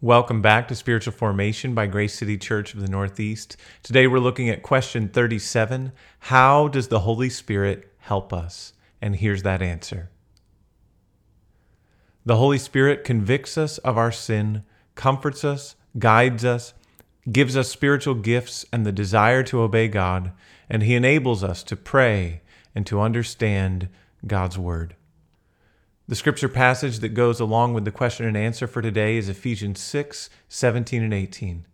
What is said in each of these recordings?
Welcome back to Spiritual Formation by Grace City Church of the Northeast. Today we're looking at question 37 How does the Holy Spirit help us? And here's that answer The Holy Spirit convicts us of our sin, comforts us, guides us, gives us spiritual gifts and the desire to obey God, and He enables us to pray and to understand God's Word. The scripture passage that goes along with the question and answer for today is Ephesians 6 17 and 18.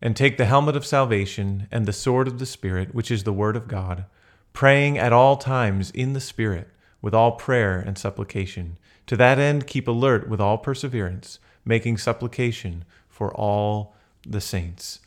And take the helmet of salvation and the sword of the Spirit, which is the Word of God, praying at all times in the Spirit, with all prayer and supplication. To that end, keep alert with all perseverance, making supplication for all the saints.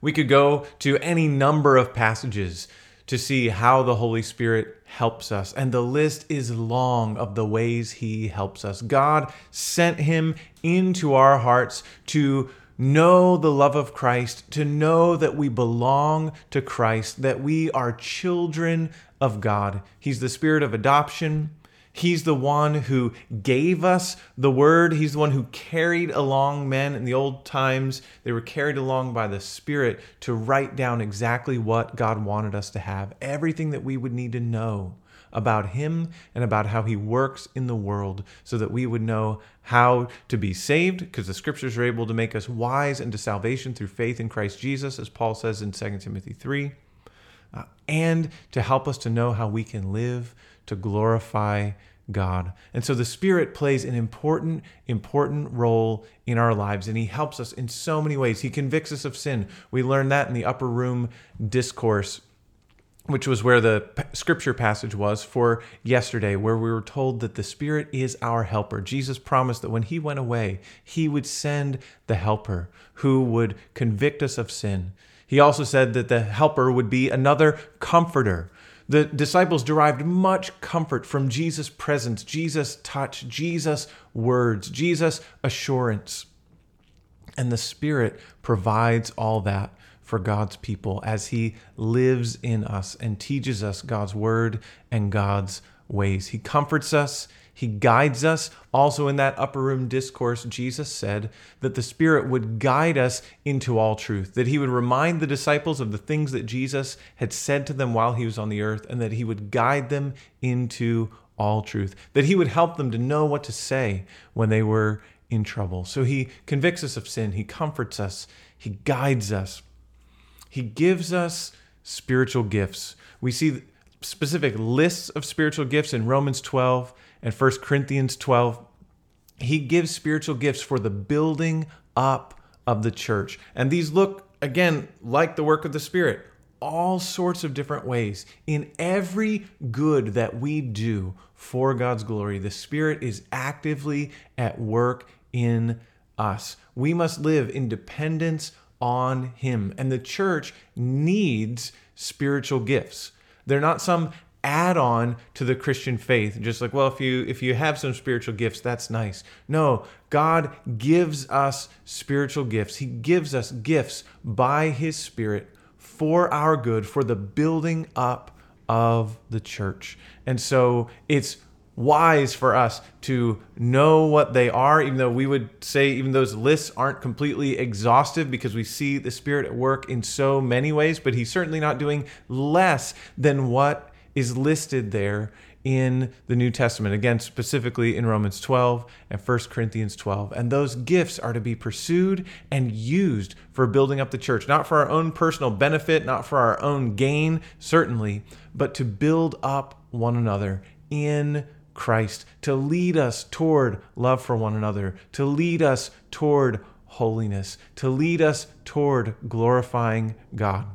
We could go to any number of passages to see how the Holy Spirit helps us. And the list is long of the ways He helps us. God sent Him into our hearts to know the love of Christ, to know that we belong to Christ, that we are children of God. He's the Spirit of adoption. He's the one who gave us the word. He's the one who carried along men in the old times. They were carried along by the Spirit to write down exactly what God wanted us to have, everything that we would need to know about Him and about how He works in the world so that we would know how to be saved, because the scriptures are able to make us wise into salvation through faith in Christ Jesus, as Paul says in 2 Timothy 3, uh, and to help us to know how we can live to glorify God. And so the Spirit plays an important, important role in our lives, and He helps us in so many ways. He convicts us of sin. We learned that in the upper room discourse, which was where the scripture passage was for yesterday, where we were told that the Spirit is our helper. Jesus promised that when He went away, He would send the helper who would convict us of sin. He also said that the helper would be another comforter the disciples derived much comfort from Jesus' presence, Jesus' touch, Jesus' words, Jesus' assurance. And the Spirit provides all that for God's people as He lives in us and teaches us God's word and God's ways. He comforts us, he guides us. Also, in that upper room discourse, Jesus said that the Spirit would guide us into all truth, that He would remind the disciples of the things that Jesus had said to them while He was on the earth, and that He would guide them into all truth, that He would help them to know what to say when they were in trouble. So He convicts us of sin, He comforts us, He guides us, He gives us spiritual gifts. We see specific lists of spiritual gifts in Romans 12 and 1 Corinthians 12, he gives spiritual gifts for the building up of the church. And these look, again, like the work of the Spirit, all sorts of different ways. In every good that we do for God's glory, the Spirit is actively at work in us. We must live in dependence on Him. And the church needs spiritual gifts. They're not some add on to the Christian faith. Just like, well, if you if you have some spiritual gifts, that's nice. No, God gives us spiritual gifts. He gives us gifts by his spirit for our good, for the building up of the church. And so it's wise for us to know what they are, even though we would say even those lists aren't completely exhaustive because we see the Spirit at work in so many ways, but He's certainly not doing less than what is listed there in the New Testament, again, specifically in Romans 12 and 1 Corinthians 12. And those gifts are to be pursued and used for building up the church, not for our own personal benefit, not for our own gain, certainly, but to build up one another in Christ, to lead us toward love for one another, to lead us toward holiness, to lead us toward glorifying God.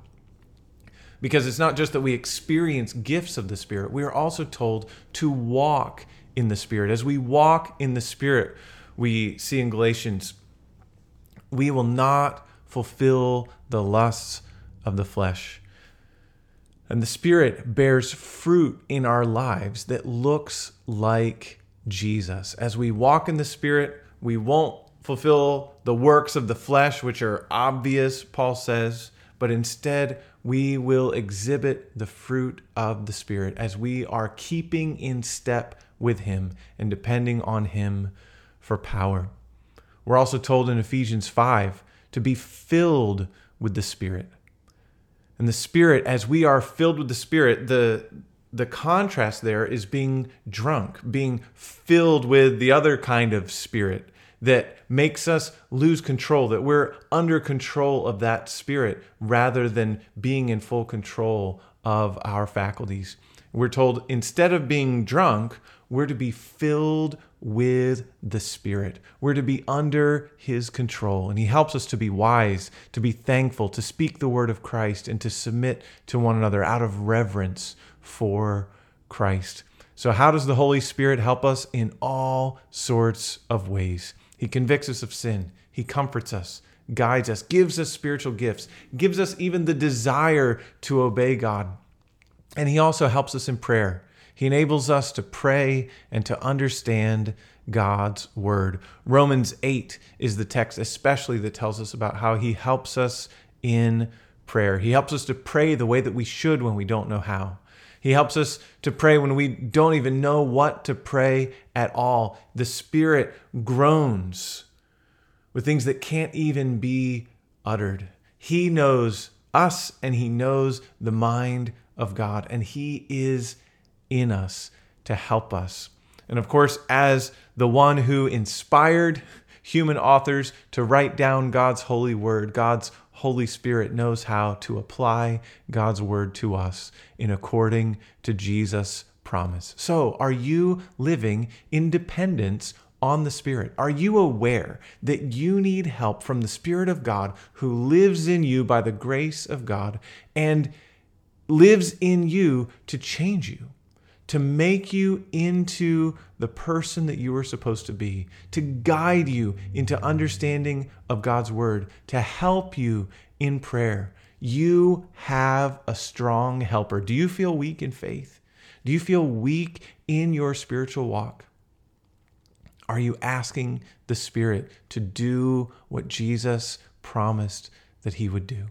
Because it's not just that we experience gifts of the Spirit, we are also told to walk in the Spirit. As we walk in the Spirit, we see in Galatians, we will not fulfill the lusts of the flesh. And the Spirit bears fruit in our lives that looks like Jesus. As we walk in the Spirit, we won't fulfill the works of the flesh, which are obvious, Paul says, but instead we will exhibit the fruit of the Spirit as we are keeping in step with Him and depending on Him for power. We're also told in Ephesians 5 to be filled with the Spirit. And the Spirit, as we are filled with the Spirit, the the contrast there is being drunk, being filled with the other kind of spirit that makes us lose control, that we're under control of that spirit rather than being in full control of our faculties. We're told instead of being drunk, we're to be filled with the Spirit. We're to be under His control. And He helps us to be wise, to be thankful, to speak the word of Christ, and to submit to one another out of reverence for Christ. So, how does the Holy Spirit help us? In all sorts of ways. He convicts us of sin, He comforts us, guides us, gives us spiritual gifts, gives us even the desire to obey God. And He also helps us in prayer. He enables us to pray and to understand God's word. Romans 8 is the text, especially that tells us about how he helps us in prayer. He helps us to pray the way that we should when we don't know how. He helps us to pray when we don't even know what to pray at all. The Spirit groans with things that can't even be uttered. He knows us and He knows the mind of God, and He is in us to help us. And of course, as the one who inspired human authors to write down God's holy word, God's Holy Spirit knows how to apply God's word to us in according to Jesus' promise. So, are you living in dependence on the Spirit? Are you aware that you need help from the Spirit of God who lives in you by the grace of God and lives in you to change you? To make you into the person that you were supposed to be, to guide you into understanding of God's word, to help you in prayer. You have a strong helper. Do you feel weak in faith? Do you feel weak in your spiritual walk? Are you asking the Spirit to do what Jesus promised that He would do?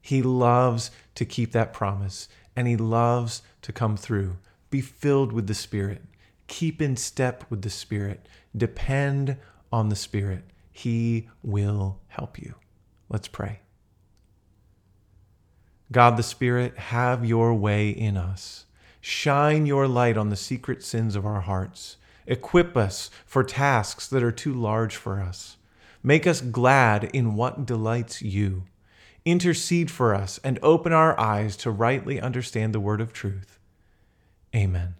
He loves to keep that promise and He loves to come through. Be filled with the Spirit. Keep in step with the Spirit. Depend on the Spirit. He will help you. Let's pray. God the Spirit, have your way in us. Shine your light on the secret sins of our hearts. Equip us for tasks that are too large for us. Make us glad in what delights you. Intercede for us and open our eyes to rightly understand the word of truth. Amen.